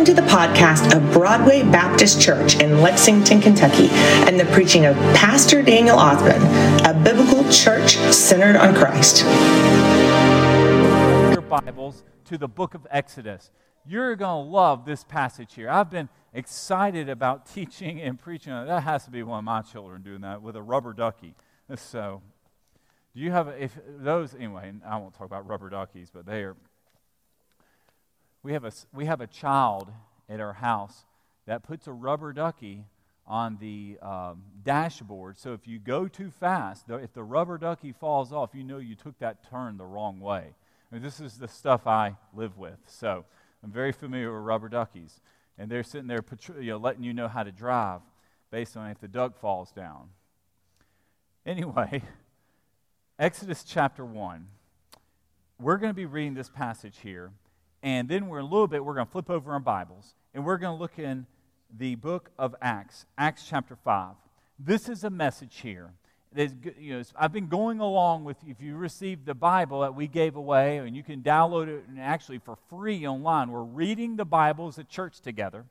Welcome to the podcast of Broadway Baptist Church in Lexington, Kentucky, and the preaching of Pastor Daniel Osmond, a biblical church centered on Christ. Your Bibles to the book of Exodus. You're going to love this passage here. I've been excited about teaching and preaching. That has to be one of my children doing that with a rubber ducky. So, do you have, if those, anyway, I won't talk about rubber duckies, but they are we have a, we have a child at our house that puts a rubber ducky on the um, dashboard. So if you go too fast, if the rubber ducky falls off, you know you took that turn the wrong way. I mean, this is the stuff I live with. So I'm very familiar with rubber duckies. And they're sitting there you know, letting you know how to drive based on if the duck falls down. Anyway, Exodus chapter 1. We're going to be reading this passage here. And then we're a little bit, we're going to flip over our Bibles and we're going to look in the book of Acts, Acts chapter 5. This is a message here. You know, I've been going along with, if you received the Bible that we gave away, and you can download it and actually for free online. We're reading the Bible as a church together,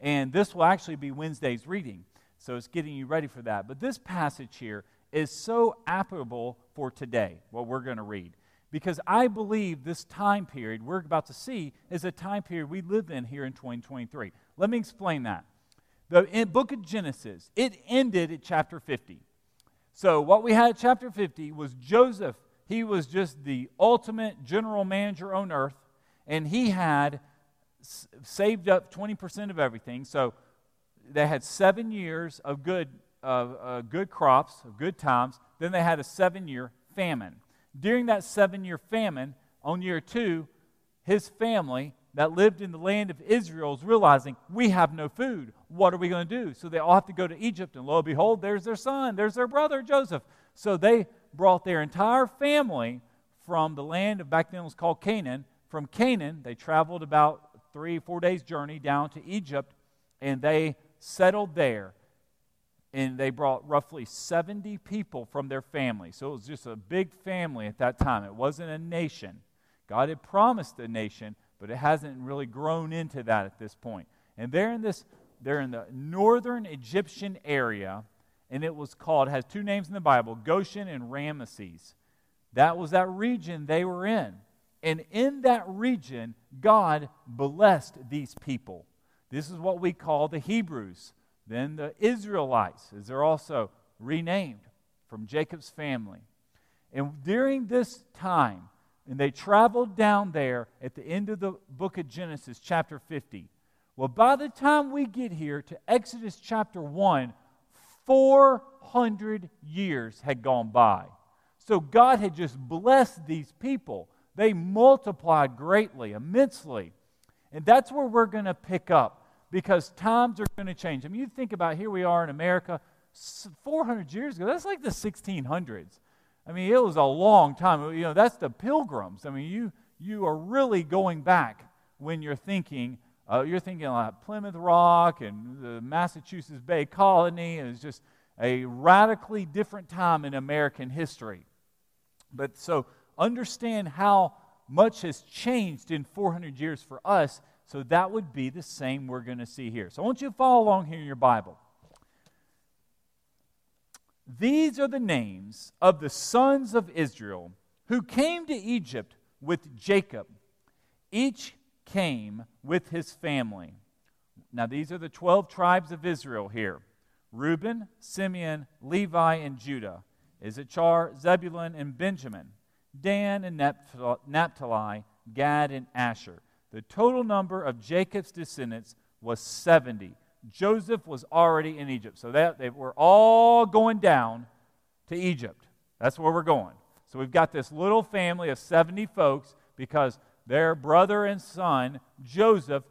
and this will actually be Wednesday's reading. So it's getting you ready for that. But this passage here is so applicable for today, what we're going to read because I believe this time period we're about to see is a time period we live in here in 2023. Let me explain that. The book of Genesis, it ended at chapter 50. So, what we had at chapter 50 was Joseph. He was just the ultimate general manager on earth, and he had saved up 20% of everything. So, they had seven years of good, uh, uh, good crops, of good times. Then they had a seven year famine during that seven year famine, on year two, his family that lived in the land of Israel is realizing we have no food. What are we going to do? So they all have to go to Egypt, and lo and behold, there's their son, there's their brother Joseph. So they brought their entire family from the land of back then it was called Canaan. From Canaan, they traveled about three, four days' journey down to Egypt, and they settled there and they brought roughly 70 people from their family. So it was just a big family at that time. It wasn't a nation. God had promised a nation, but it hasn't really grown into that at this point. And they're in this they're in the northern Egyptian area, and it was called has two names in the Bible, Goshen and Ramesses. That was that region they were in. And in that region, God blessed these people. This is what we call the Hebrews. Then the Israelites, as they're also renamed from Jacob's family. And during this time, and they traveled down there at the end of the book of Genesis, chapter 50. Well, by the time we get here to Exodus chapter 1, 400 years had gone by. So God had just blessed these people. They multiplied greatly, immensely. And that's where we're going to pick up because times are going to change. I mean, you think about here we are in America 400 years ago. That's like the 1600s. I mean, it was a long time. You know, that's the pilgrims. I mean, you, you are really going back when you're thinking, uh, you're thinking like Plymouth Rock and the Massachusetts Bay Colony. It's just a radically different time in American history. But so understand how much has changed in 400 years for us so that would be the same we're going to see here. So I want you to follow along here in your Bible. These are the names of the sons of Israel who came to Egypt with Jacob. Each came with his family. Now, these are the 12 tribes of Israel here Reuben, Simeon, Levi, and Judah. Issachar, Zebulun, and Benjamin. Dan and Naphtali, Gad, and Asher. The total number of Jacob's descendants was 70. Joseph was already in Egypt. So that they were all going down to Egypt. That's where we're going. So we've got this little family of 70 folks because their brother and son, Joseph,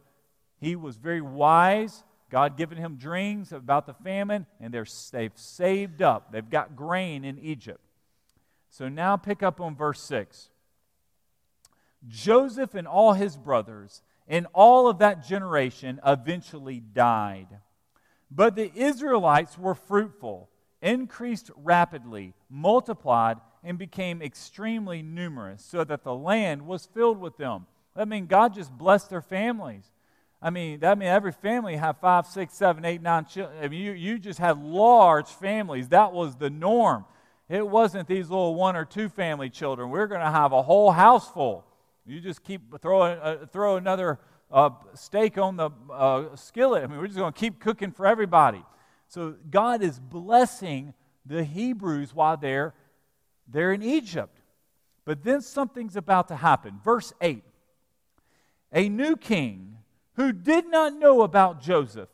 he was very wise. God given him dreams about the famine, and they're, they've saved up. They've got grain in Egypt. So now pick up on verse 6. Joseph and all his brothers and all of that generation eventually died. But the Israelites were fruitful, increased rapidly, multiplied, and became extremely numerous, so that the land was filled with them. I mean, God just blessed their families. I mean, that mean every family had five, six, seven, eight, nine children. I mean, you, you just had large families. That was the norm. It wasn't these little one or two family children. We're going to have a whole house full. You just keep throwing uh, throw another uh, steak on the uh, skillet. I mean, we're just going to keep cooking for everybody. So God is blessing the Hebrews while they're they're in Egypt. But then something's about to happen. Verse 8. A new king who did not know about Joseph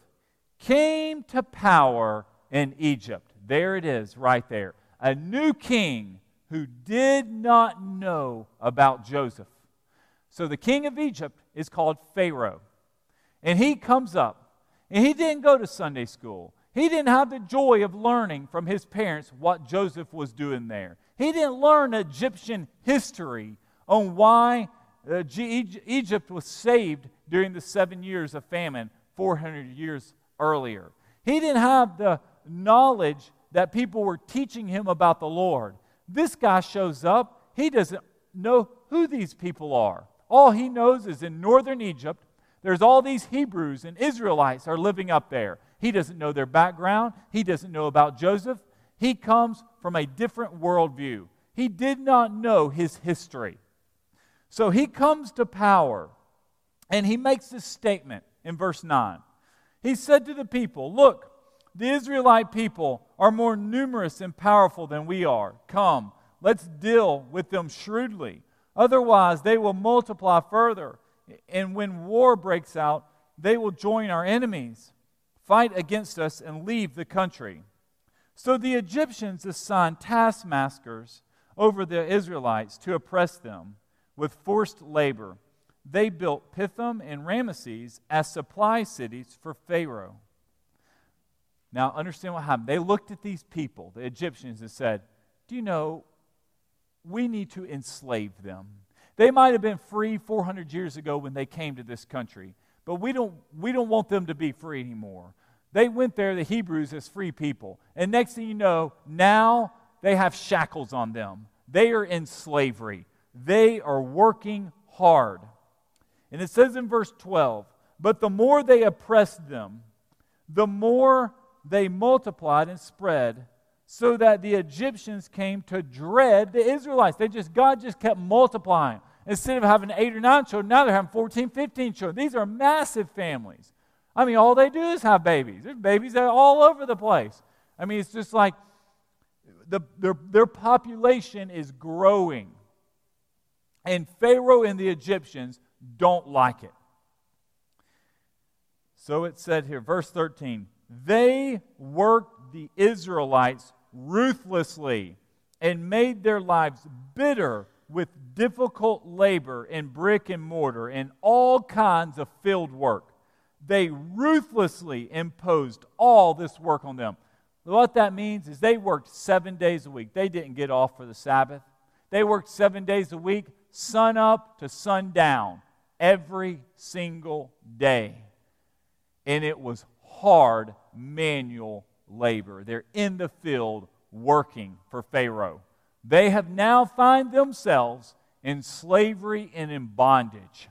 came to power in Egypt. There it is, right there a new king who did not know about Joseph. So the king of Egypt is called Pharaoh. And he comes up, and he didn't go to Sunday school. He didn't have the joy of learning from his parents what Joseph was doing there. He didn't learn Egyptian history on why uh, Egypt was saved during the seven years of famine 400 years earlier. He didn't have the knowledge that people were teaching him about the Lord. This guy shows up. He doesn't know who these people are. All he knows is in northern Egypt, there's all these Hebrews and Israelites are living up there. He doesn't know their background. He doesn't know about Joseph. He comes from a different worldview. He did not know his history. So he comes to power and he makes this statement in verse 9. He said to the people, Look, the Israelite people are more numerous and powerful than we are. Come, let's deal with them shrewdly. Otherwise, they will multiply further. And when war breaks out, they will join our enemies, fight against us, and leave the country. So the Egyptians assigned taskmasters over the Israelites to oppress them with forced labor. They built Pithom and Ramesses as supply cities for Pharaoh. Now, understand what happened. They looked at these people, the Egyptians, and said, Do you know, we need to enslave them. They might have been free 400 years ago when they came to this country, but we don't, we don't want them to be free anymore. They went there, the Hebrews, as free people. And next thing you know, now they have shackles on them. They are in slavery. They are working hard. And it says in verse 12, but the more they oppressed them, the more they multiplied and spread so that the Egyptians came to dread the Israelites. They just, God just kept multiplying. Instead of having eight or nine children, now they're having 14, 15 children. These are massive families. I mean, all they do is have babies. There's babies all over the place. I mean, it's just like the, their, their population is growing. And Pharaoh and the Egyptians don't like it. So it said here, verse 13 they worked the Israelites ruthlessly and made their lives bitter with difficult labor in brick and mortar and all kinds of field work. They ruthlessly imposed all this work on them. What that means is they worked seven days a week. They didn't get off for the Sabbath. They worked seven days a week, sun up to sundown, every single day. And it was hard manual labor. They're in the field working for Pharaoh. They have now find themselves in slavery and in bondage.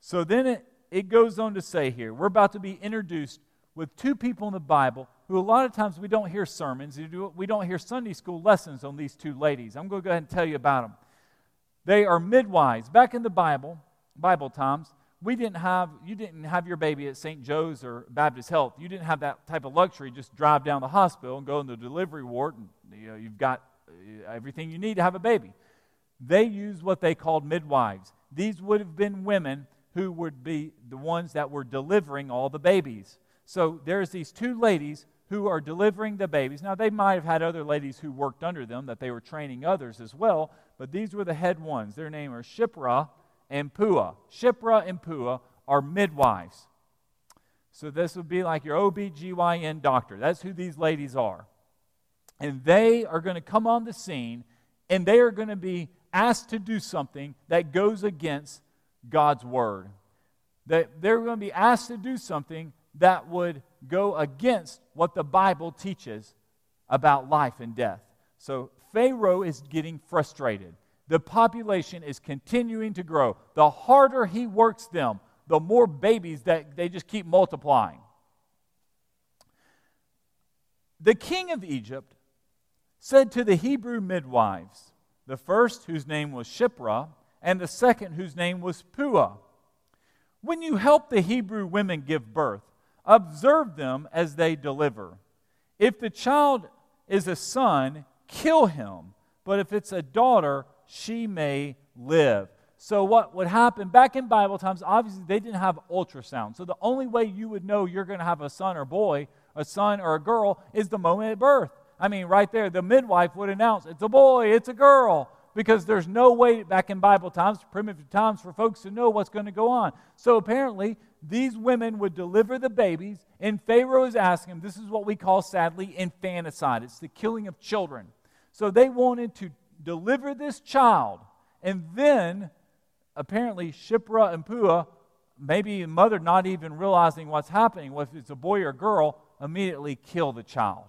So then it, it goes on to say here, we're about to be introduced with two people in the Bible who a lot of times we don't hear sermons, we don't hear Sunday school lessons on these two ladies. I'm going to go ahead and tell you about them. They are midwives. Back in the Bible, Bible times, we didn't have you didn't have your baby at st joe's or baptist health. You didn't have that type of luxury just drive down the hospital and go in the delivery ward and you know, you've got uh, everything you need to have a baby. They used what they called midwives. These would have been women who would be the ones that were delivering all the babies. So there's these two ladies who are delivering the babies. Now they might have had other ladies who worked under them that they were training others as well but these were the head ones. Their name are shiphrah and Puah. Shiphrah and Puah are midwives. So this would be like your OB/GYN doctor. That's who these ladies are. And they are going to come on the scene and they are going to be asked to do something that goes against God's word. That they're going to be asked to do something that would go against what the Bible teaches about life and death. So Pharaoh is getting frustrated the population is continuing to grow. The harder he works them, the more babies that they just keep multiplying. The king of Egypt said to the Hebrew midwives, the first whose name was Shiphrah, and the second whose name was Puah, When you help the Hebrew women give birth, observe them as they deliver. If the child is a son, kill him, but if it's a daughter, she may live. So, what would happen back in Bible times, obviously, they didn't have ultrasound. So, the only way you would know you're going to have a son or boy, a son or a girl, is the moment at birth. I mean, right there, the midwife would announce, it's a boy, it's a girl, because there's no way back in Bible times, primitive times, for folks to know what's going to go on. So, apparently, these women would deliver the babies, and Pharaoh is asking them, this is what we call sadly infanticide. It's the killing of children. So, they wanted to deliver this child, and then apparently Shiphrah and Puah, maybe mother not even realizing what's happening, whether it's a boy or girl, immediately kill the child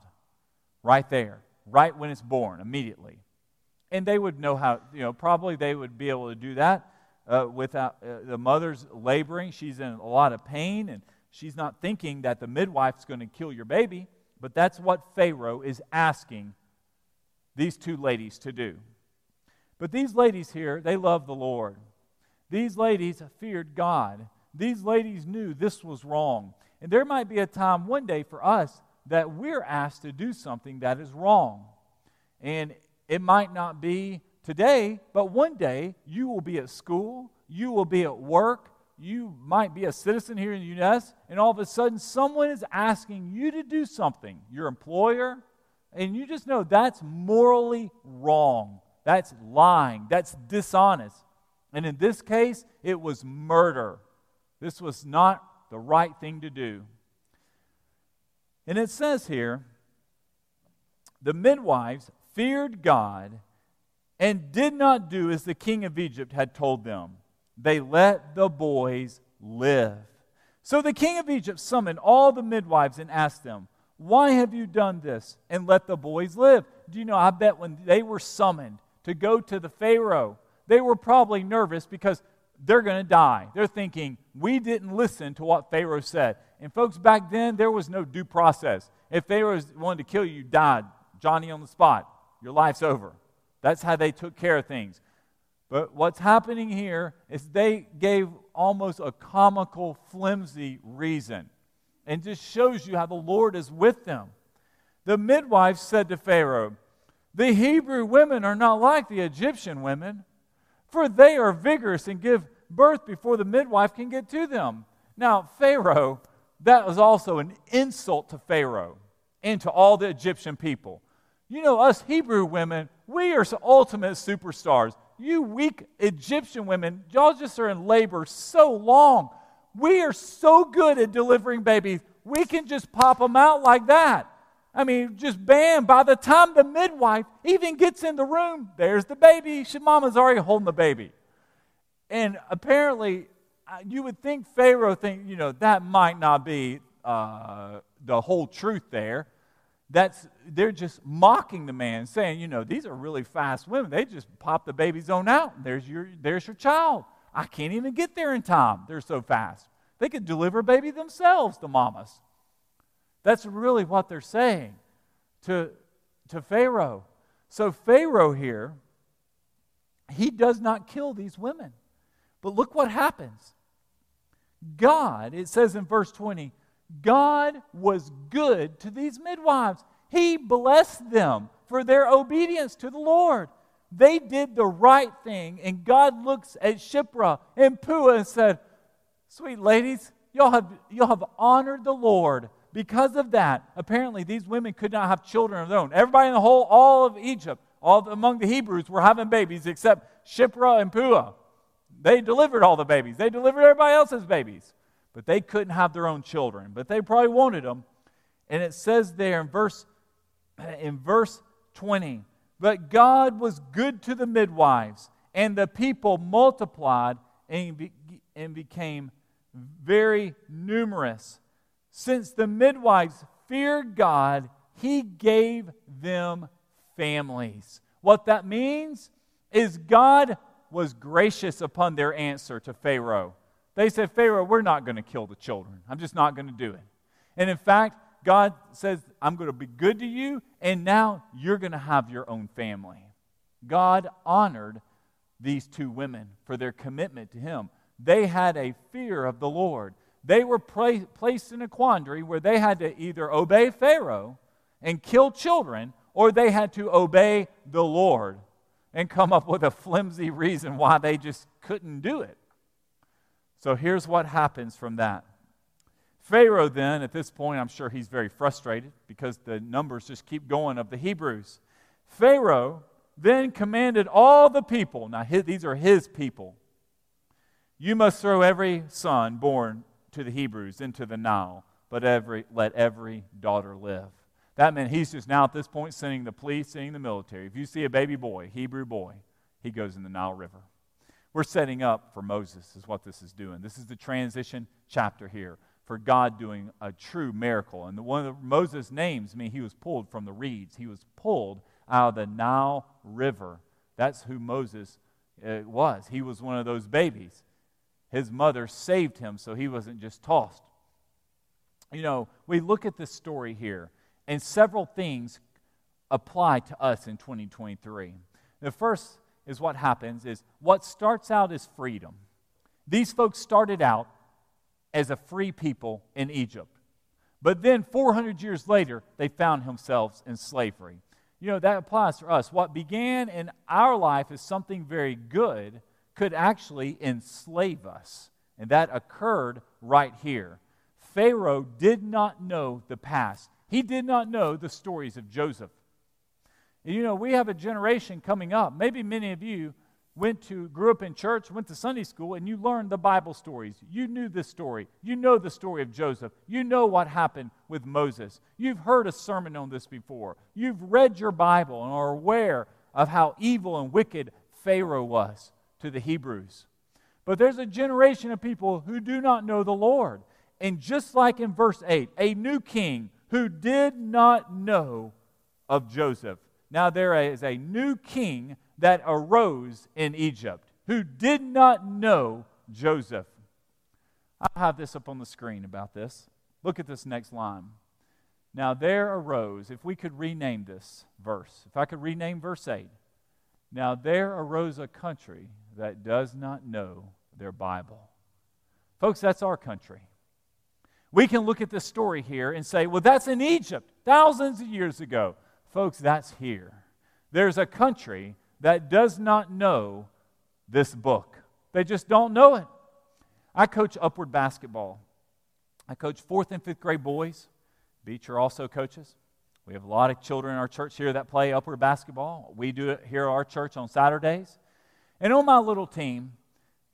right there, right when it's born, immediately. And they would know how, you know, probably they would be able to do that uh, without uh, the mother's laboring. She's in a lot of pain and she's not thinking that the midwife's going to kill your baby. But that's what Pharaoh is asking these two ladies to do. But these ladies here, they love the Lord. These ladies feared God. These ladies knew this was wrong. And there might be a time one day for us that we're asked to do something that is wrong. And it might not be today, but one day you will be at school, you will be at work, you might be a citizen here in the U.S., and all of a sudden someone is asking you to do something, your employer, and you just know that's morally wrong. That's lying. That's dishonest. And in this case, it was murder. This was not the right thing to do. And it says here the midwives feared God and did not do as the king of Egypt had told them. They let the boys live. So the king of Egypt summoned all the midwives and asked them, Why have you done this and let the boys live? Do you know, I bet when they were summoned to go to the Pharaoh, they were probably nervous because they're going to die. They're thinking, we didn't listen to what Pharaoh said. And folks, back then, there was no due process. If Pharaoh wanted to kill you, you died. Johnny on the spot. Your life's over. That's how they took care of things. But what's happening here is they gave almost a comical, flimsy reason. And just shows you how the Lord is with them. The midwife said to Pharaoh, The Hebrew women are not like the Egyptian women for they are vigorous and give birth before the midwife can get to them. Now, Pharaoh, that was also an insult to Pharaoh and to all the Egyptian people. You know, us Hebrew women, we are ultimate superstars. You weak Egyptian women, y'all just are in labor so long. We are so good at delivering babies, we can just pop them out like that. I mean, just bam, by the time the midwife even gets in the room, there's the baby. She, mama's already holding the baby. And apparently, uh, you would think Pharaoh think, you know, that might not be uh, the whole truth there. That's they're just mocking the man, saying, you know, these are really fast women. They just pop the baby's own out. There's your there's your child. I can't even get there in time. They're so fast. They could deliver a baby themselves, the mamas. That's really what they're saying to, to Pharaoh. So, Pharaoh here, he does not kill these women. But look what happens. God, it says in verse 20, God was good to these midwives. He blessed them for their obedience to the Lord. They did the right thing, and God looks at Shiphrah and Puah and said, Sweet ladies, y'all have, y'all have honored the Lord because of that, apparently these women could not have children of their own. Everybody in the whole, all of Egypt, all among the Hebrews were having babies except Shiphrah and Puah. They delivered all the babies. They delivered everybody else's babies. But they couldn't have their own children. But they probably wanted them. And it says there in verse, in verse 20, but God was good to the midwives, and the people multiplied and, be, and became very numerous. Since the midwives feared God, he gave them families. What that means is God was gracious upon their answer to Pharaoh. They said, Pharaoh, we're not going to kill the children. I'm just not going to do it. And in fact, God says, I'm going to be good to you, and now you're going to have your own family. God honored these two women for their commitment to Him. They had a fear of the Lord. They were pla- placed in a quandary where they had to either obey Pharaoh and kill children, or they had to obey the Lord and come up with a flimsy reason why they just couldn't do it. So here's what happens from that. Pharaoh, then, at this point, I'm sure he's very frustrated because the numbers just keep going of the Hebrews. Pharaoh then commanded all the people, now his, these are his people, you must throw every son born to the Hebrews into the Nile, but every, let every daughter live. That meant he's just now at this point sending the police, sending the military. If you see a baby boy, Hebrew boy, he goes in the Nile River. We're setting up for Moses, is what this is doing. This is the transition chapter here for God doing a true miracle. And the, one of the, Moses' names I mean he was pulled from the reeds. He was pulled out of the Nile River. That's who Moses uh, was. He was one of those babies. His mother saved him so he wasn't just tossed. You know, we look at this story here, and several things apply to us in 2023. The first is what happens is what starts out as freedom. These folks started out as a free people in Egypt. But then 400 years later, they found themselves in slavery. You know, that applies for us. What began in our life as something very good could actually enslave us. And that occurred right here. Pharaoh did not know the past, he did not know the stories of Joseph. You know, we have a generation coming up. Maybe many of you went to grew up in church, went to Sunday school and you learned the Bible stories. You knew this story. You know the story of Joseph. You know what happened with Moses. You've heard a sermon on this before. You've read your Bible and are aware of how evil and wicked Pharaoh was to the Hebrews. But there's a generation of people who do not know the Lord. And just like in verse 8, a new king who did not know of Joseph now there is a new king that arose in Egypt who did not know Joseph. I'll have this up on the screen about this. Look at this next line. Now there arose, if we could rename this verse, if I could rename verse 8. Now there arose a country that does not know their Bible. Folks, that's our country. We can look at this story here and say, well, that's in Egypt, thousands of years ago. Folks, that's here. There's a country that does not know this book, they just don't know it. I coach upward basketball. I coach fourth and fifth grade boys. Beecher also coaches. We have a lot of children in our church here that play upward basketball. We do it here at our church on Saturdays. And on my little team,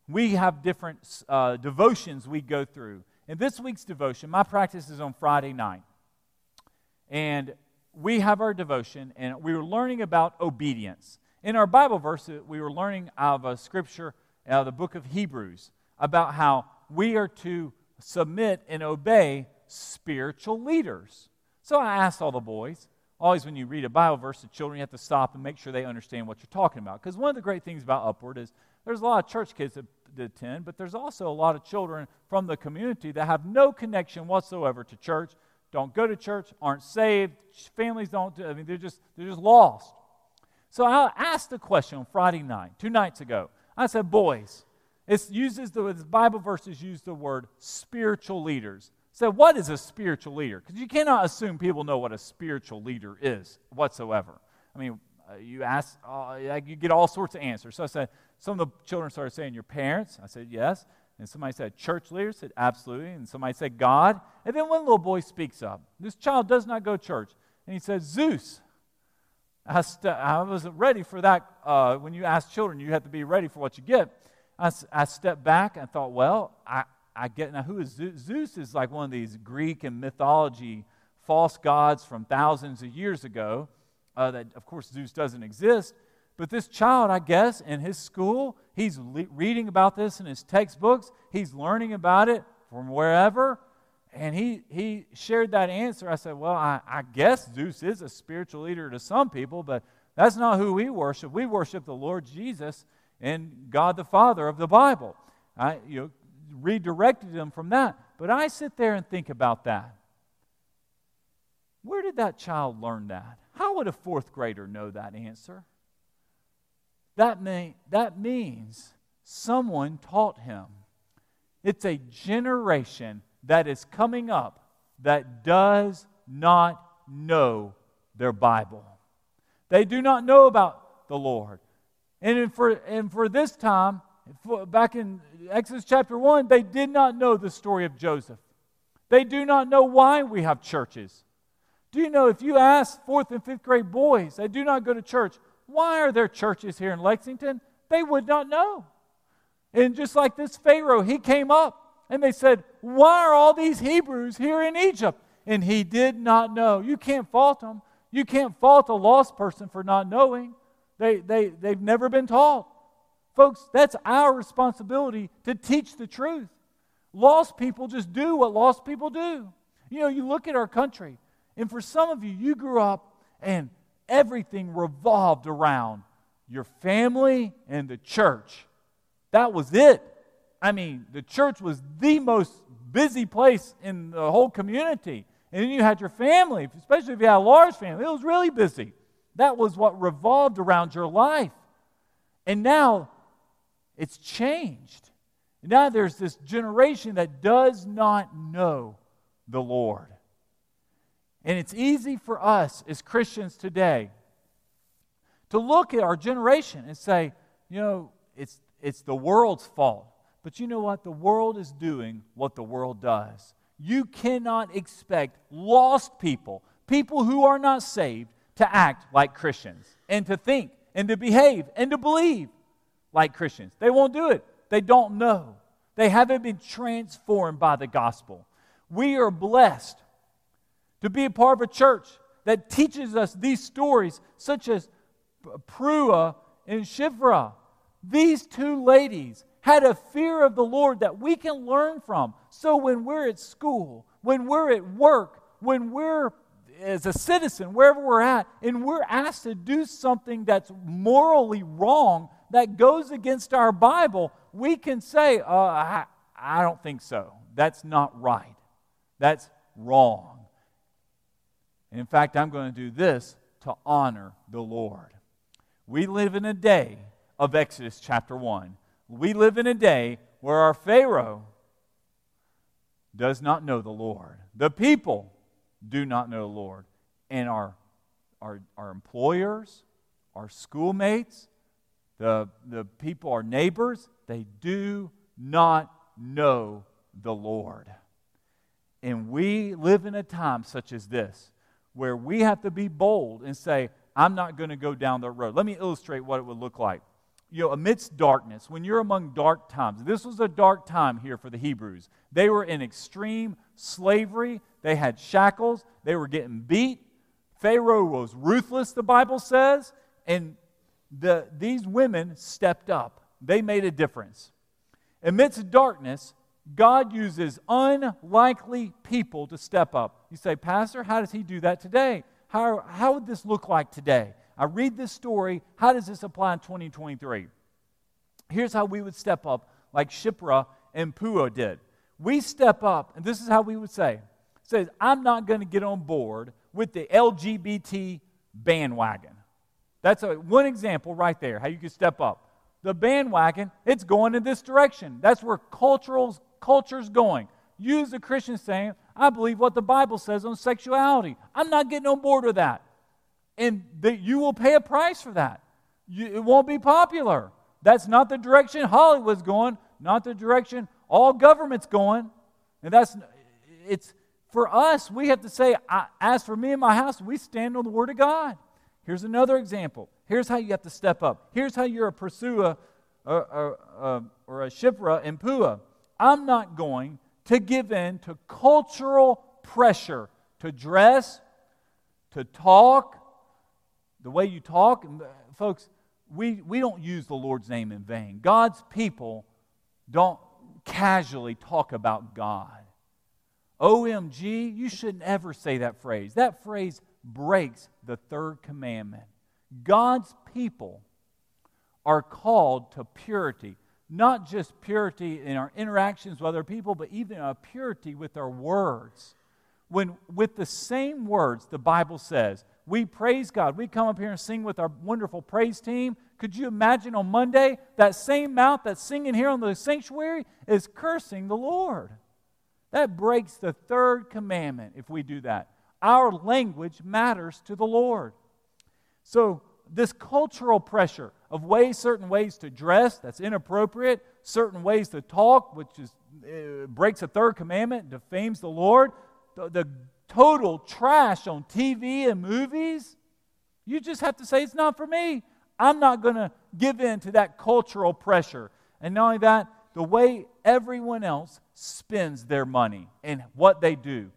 we have different uh, devotions we go through. And this week's devotion, my practice is on Friday night. And we have our devotion, and we were learning about obedience. In our Bible verse, uh, we were learning out of a scripture out of the book of Hebrews about how we are to submit and obey spiritual leaders. So I asked all the boys, always when you read a Bible verse to children, you have to stop and make sure they understand what you're talking about. Because one of the great things about Upward is there's a lot of church kids that, that attend, but there's also a lot of children from the community that have no connection whatsoever to church don't go to church, aren't saved, families don't, I mean, they're just, they're just lost. So I asked the question on Friday night, two nights ago. I said, boys, it uses the Bible verses use the word spiritual leaders. So what is a spiritual leader? Because you cannot assume people know what a spiritual leader is whatsoever. I mean, uh, you ask, uh, you get all sorts of answers. So I said, some of the children started saying, your parents. I said, yes. And somebody said, church leader said, absolutely. And somebody said, God. And then one little boy speaks up. This child does not go to church. And he says, Zeus. I, st- I wasn't ready for that. Uh, when you ask children, you have to be ready for what you get. I, I stepped back and thought, well, I, I get now who is Zeus? Zeus is like one of these Greek and mythology false gods from thousands of years ago. Uh, that of course Zeus doesn't exist, but this child, I guess, in his school, he's le- reading about this in his textbooks. He's learning about it from wherever. And he, he shared that answer. I said, Well, I, I guess Zeus is a spiritual leader to some people, but that's not who we worship. We worship the Lord Jesus and God the Father of the Bible. I, you know, redirected him from that. But I sit there and think about that. Where did that child learn that? How would a fourth grader know that answer? That, may, that means someone taught him. It's a generation that is coming up that does not know their Bible. They do not know about the Lord. And for, and for this time, for, back in Exodus chapter 1, they did not know the story of Joseph. They do not know why we have churches. Do you know if you ask fourth and fifth grade boys, they do not go to church, why are there churches here in Lexington? They would not know. And just like this Pharaoh, he came up and they said, Why are all these Hebrews here in Egypt? And he did not know. You can't fault them. You can't fault a lost person for not knowing. They, they, they've never been taught. Folks, that's our responsibility to teach the truth. Lost people just do what lost people do. You know, you look at our country, and for some of you, you grew up and everything revolved around your family and the church. That was it. I mean, the church was the most busy place in the whole community. And then you had your family, especially if you had a large family. It was really busy. That was what revolved around your life. And now it's changed. Now there's this generation that does not know the Lord. And it's easy for us as Christians today to look at our generation and say, you know, it's, it's the world's fault. But you know what? The world is doing what the world does. You cannot expect lost people, people who are not saved, to act like Christians and to think and to behave and to believe like Christians. They won't do it. They don't know. They haven't been transformed by the gospel. We are blessed to be a part of a church that teaches us these stories, such as Puah and Shiphrah. These two ladies had a fear of the Lord that we can learn from. So when we're at school, when we're at work, when we're as a citizen, wherever we're at, and we're asked to do something that's morally wrong, that goes against our Bible, we can say, uh, I, I don't think so. That's not right. That's wrong. And in fact, I'm going to do this to honor the Lord. We live in a day of Exodus chapter 1 we live in a day where our Pharaoh does not know the Lord. The people do not know the Lord. And our, our, our employers, our schoolmates, the, the people, our neighbors, they do not know the Lord. And we live in a time such as this where we have to be bold and say, I'm not going to go down that road. Let me illustrate what it would look like you know, amidst darkness, when you're among dark times, this was a dark time here for the Hebrews. They were in extreme slavery, they had shackles, they were getting beat. Pharaoh was ruthless, the Bible says, and the, these women stepped up. They made a difference. Amidst darkness, God uses unlikely people to step up. You say, Pastor, how does he do that today? How, how would this look like today? I read this story. How does this apply in 2023? Here's how we would step up, like Shiphrah and Puah did. We step up, and this is how we would say, says, I'm not going to get on board with the LGBT bandwagon. That's a, one example right there, how you can step up. The bandwagon, it's going in this direction. That's where cultural, culture's going. As a Christian saying, I believe what the Bible says on sexuality. I'm not getting on board with that and that you will pay a price for that. You, it won't be popular. That's not the direction Hollywood's going, not the direction all government's going. And that's it's for us, we have to say, as for me and my house, we stand on the word of God. Here's another example. Here's how you have to step up. Here's how you're a pursuer or, or, or a Shiphrah and Puah. I'm not going to give in to cultural pressure to dress, to talk, the way you talk. Uh, folks, we, we don't use the Lord's name in vain. God's people don't casually talk about God. OMG, you shouldn't ever say that phrase. That phrase breaks the third commandment. God's people are called to purity. not just purity in our interactions with other people, but even a purity with our words. When, with the same words, the Bible says, we praise God. We come up here and sing with our wonderful praise team. Could you imagine on Monday, that same mouth that's singing here on the sanctuary is cursing the Lord? That breaks the third commandment if we do that. Our language matters to the Lord. So, this cultural pressure of ways, certain ways to dress that's inappropriate, certain ways to talk, which is, uh, breaks the third commandment, defames the Lord, the, the total trash on TV and movies, you just have to say, it's not for me. I'm not going to give in to that cultural pressure. And not only that, the way everyone else spends their money and what they do.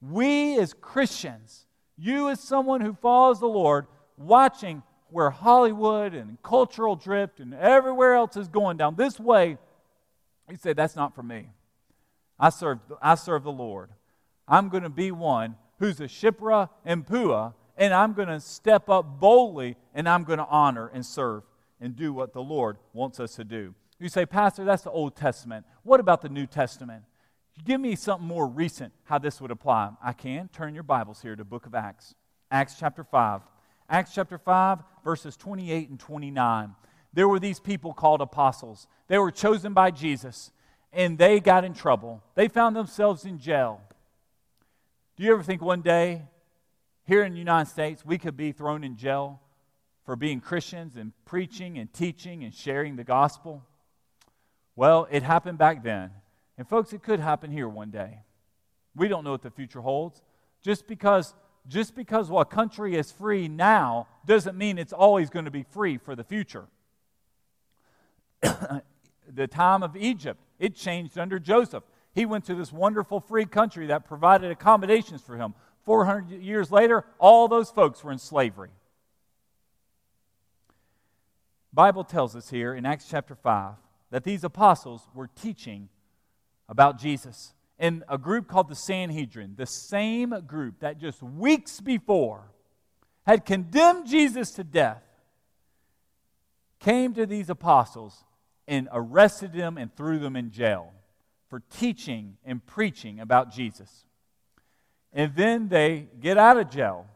We as Christians, you as someone who follows the Lord, watching where Hollywood and cultural drift and everywhere else is going down this way, you say, That's not for me. I serve, I serve the Lord. I'm going to be one who's a Shiphrah and Puah, and I'm going to step up boldly and I'm going to honor and serve and do what the Lord wants us to do. You say, Pastor, that's the Old Testament. What about the New Testament? Give me something more recent how this would apply. I can. Turn your Bibles here to book of Acts. Acts chapter 5. Acts chapter 5, verses 28 and 29. There were these people called apostles. They were chosen by Jesus, and they got in trouble. They found themselves in jail. Do you ever think one day, here in the United States, we could be thrown in jail for being Christians and preaching and teaching and sharing the gospel? Well, it happened back then. And folks, it could happen here one day. We don't know what the future holds. Just because just because a country is free now doesn't mean it's always going to be free for the future. the time of Egypt, it changed under Joseph. He went to this wonderful free country that provided accommodations for him. 400 years later, all those folks were in slavery. Bible tells us here in Acts chapter 5 that these apostles were teaching about Jesus. in a group called the Sanhedrin, the same group that just weeks before had condemned Jesus to death, came to these apostles and arrested them and threw them in jail for teaching and preaching about Jesus. And then they get out of jail.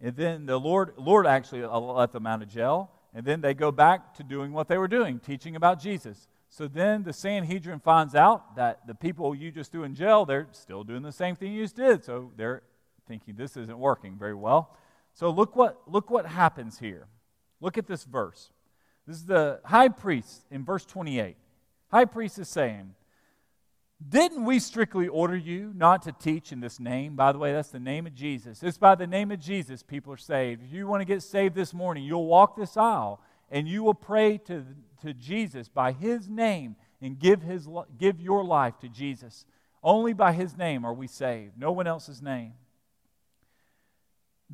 And then the Lord, Lord actually let them out of jail. And then they go back to doing what they were doing, teaching about Jesus. So then the Sanhedrin finds out that the people you just threw in jail, they're still doing the same thing you just did. So they're thinking this isn't working very well. So look what, look what happens here. Look at this verse. This is the high priest in verse 28. High priest is saying, didn't we strictly order you not to teach in this name? By the way, that's the name of Jesus. It's by the name of Jesus people are saved. If you want to get saved this morning, you'll walk this aisle and you will pray to, to Jesus by his name and give, his, give your life to Jesus. Only by his name are we saved, no one else's name.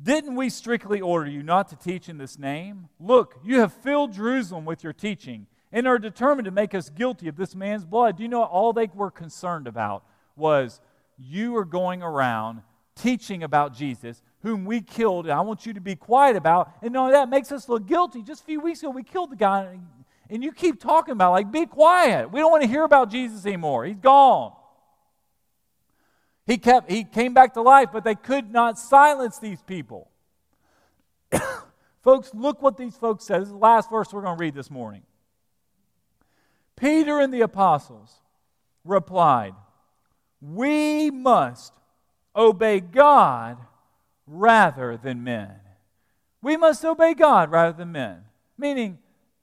Didn't we strictly order you not to teach in this name? Look, you have filled Jerusalem with your teaching and are determined to make us guilty of this man's blood. Do you know all they were concerned about was you are going around teaching about Jesus, whom we killed, and I want you to be quiet about. And no, that makes us look guilty. Just a few weeks ago, we killed the guy, and you keep talking about, like, be quiet. We don't want to hear about Jesus anymore. He's gone. He kept he came back to life, but they could not silence these people. folks, look what these folks said. This is the last verse we're going to read this morning. Peter and the apostles replied, We must obey God rather than men. We must obey God rather than men. Meaning,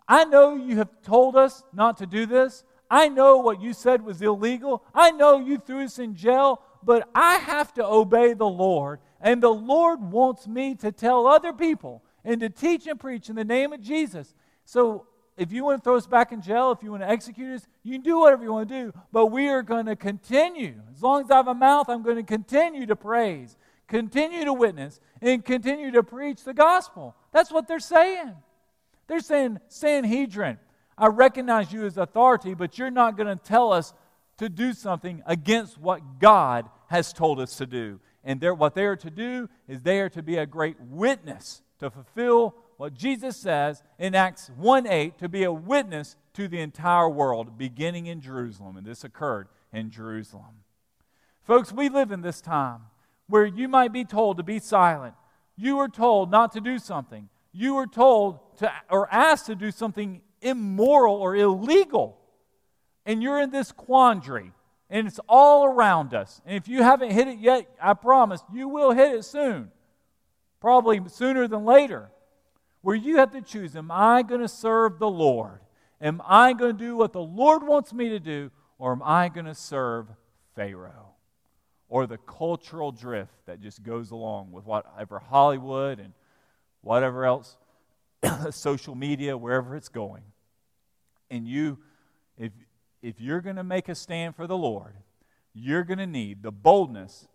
I know you have told us not to do this. I know what you said was illegal. I know you threw us in jail, but I have to obey the Lord. And the Lord wants me to tell other people and to teach and preach in the name of Jesus. So if you want to throw us back in jail, if you want to execute us, you can do whatever you want to do. But we are going to continue. As long as I have a mouth, I'm going to continue to praise, continue to witness, and continue to preach the gospel. That's what they're saying. They're saying, Sanhedrin, I recognize you as authority, but you're not going to tell us to do something against what God has told us to do. And what they are to do is they are to be a great witness to fulfill what Jesus says in Acts 1 8 to be a witness to the entire world, beginning in Jerusalem. And this occurred in Jerusalem. Folks, we live in this time where you might be told to be silent. You are told not to do something. You are told to or asked to do something immoral or illegal. And you're in this quandary and it's all around us. And if you haven't hit it yet, I promise you will hit it soon, probably sooner than later, where you have to choose Am I going to serve the Lord? Am I going to do what the Lord wants me to do? Or am I going to serve Pharaoh? Or the cultural drift that just goes along with whatever Hollywood and whatever else, social media, wherever it's going. And you, if, if you're going to make a stand for the Lord, you're going to need the boldness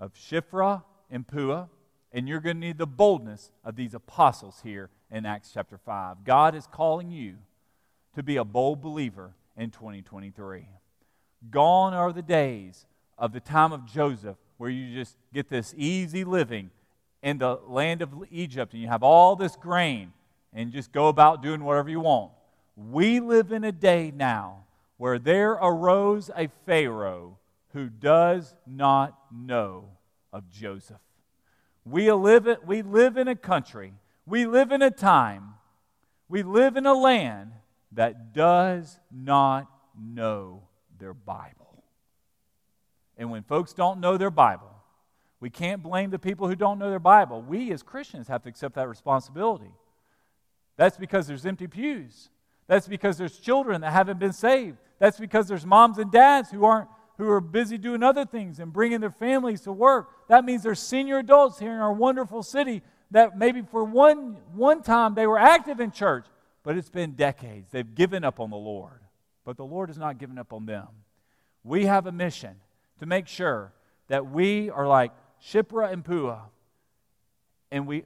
of Shiphrah and Puah, and you're going to need the boldness of these apostles here in Acts chapter 5. God is calling you to be a bold believer in 2023. Gone are the days of the time of Joseph where you just get this easy living in the land of Egypt and you have all this grain and just go about doing whatever you want. We live in a day now where there arose a Pharaoh who does not know of Joseph. We live, we live in a country, we live in a time, we live in a land that does not know their Bible. And when folks don't know their Bible, we can't blame the people who don't know their Bible. We as Christians have to accept that responsibility. That's because there's empty pews. That's because there's children that haven't been saved. That's because there's moms and dads who aren't who are busy doing other things and bringing their families to work. That means there's senior adults here in our wonderful city that maybe for one one time they were active in church, but it's been decades. They've given up on the Lord. But the Lord has not given up on them. We have a mission to make sure that we are like Shiphrah and Puah, and we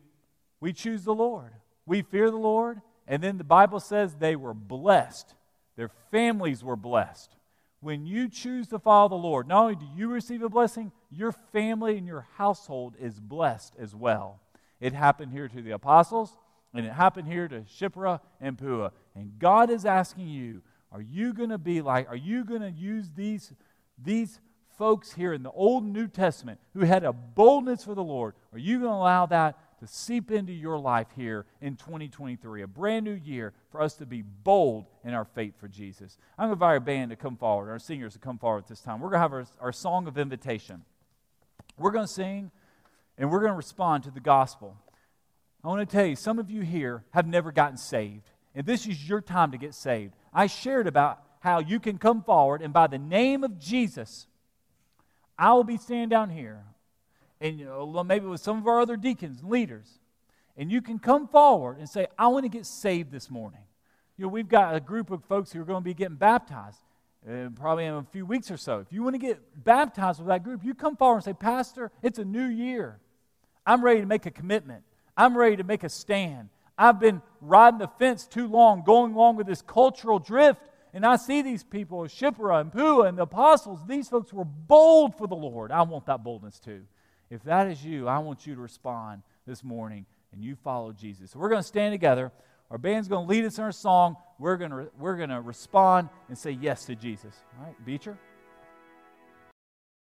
we choose the Lord. We fear the Lord, and then the Bible says they were blessed their families were blessed. When you choose to follow the Lord, not only do you receive a blessing, your family and your household is blessed as well. It happened here to the apostles, and it happened here to Shiphrah and Puah. And God is asking you, are you going to be like, are you going to use these, these folks here in the Old and New Testament who had a boldness for the Lord? Are you going to allow that to seep into your life here in 2023, a brand new year for us to be bold in our faith for Jesus. I'm going to invite our band to come forward, our singers to come forward at this time. We're going to have our, our song of invitation. We're going to sing and we're going to respond to the gospel. I want to tell you, some of you here have never gotten saved, and this is your time to get saved. I shared about how you can come forward, and by the name of Jesus, I will be standing down here and you know, maybe with some of our other deacons and leaders, and you can come forward and say, I want to get saved this morning. You know, we've got a group of folks who are going to be getting baptized uh, probably in a few weeks or so. If you want to get baptized with that group, you come forward and say, Pastor, it's a new year. I'm ready to make a commitment. I'm ready to make a stand. I've been riding the fence too long, going along with this cultural drift. And I see these people, Shiphrah and Puah and the apostles, these folks were bold for the Lord. I want that boldness too. If that is you, I want you to respond this morning and you follow Jesus. So we're going to stand together. Our band's going to lead us in our song. We're going to, we're going to respond and say yes to Jesus. All right, Beecher?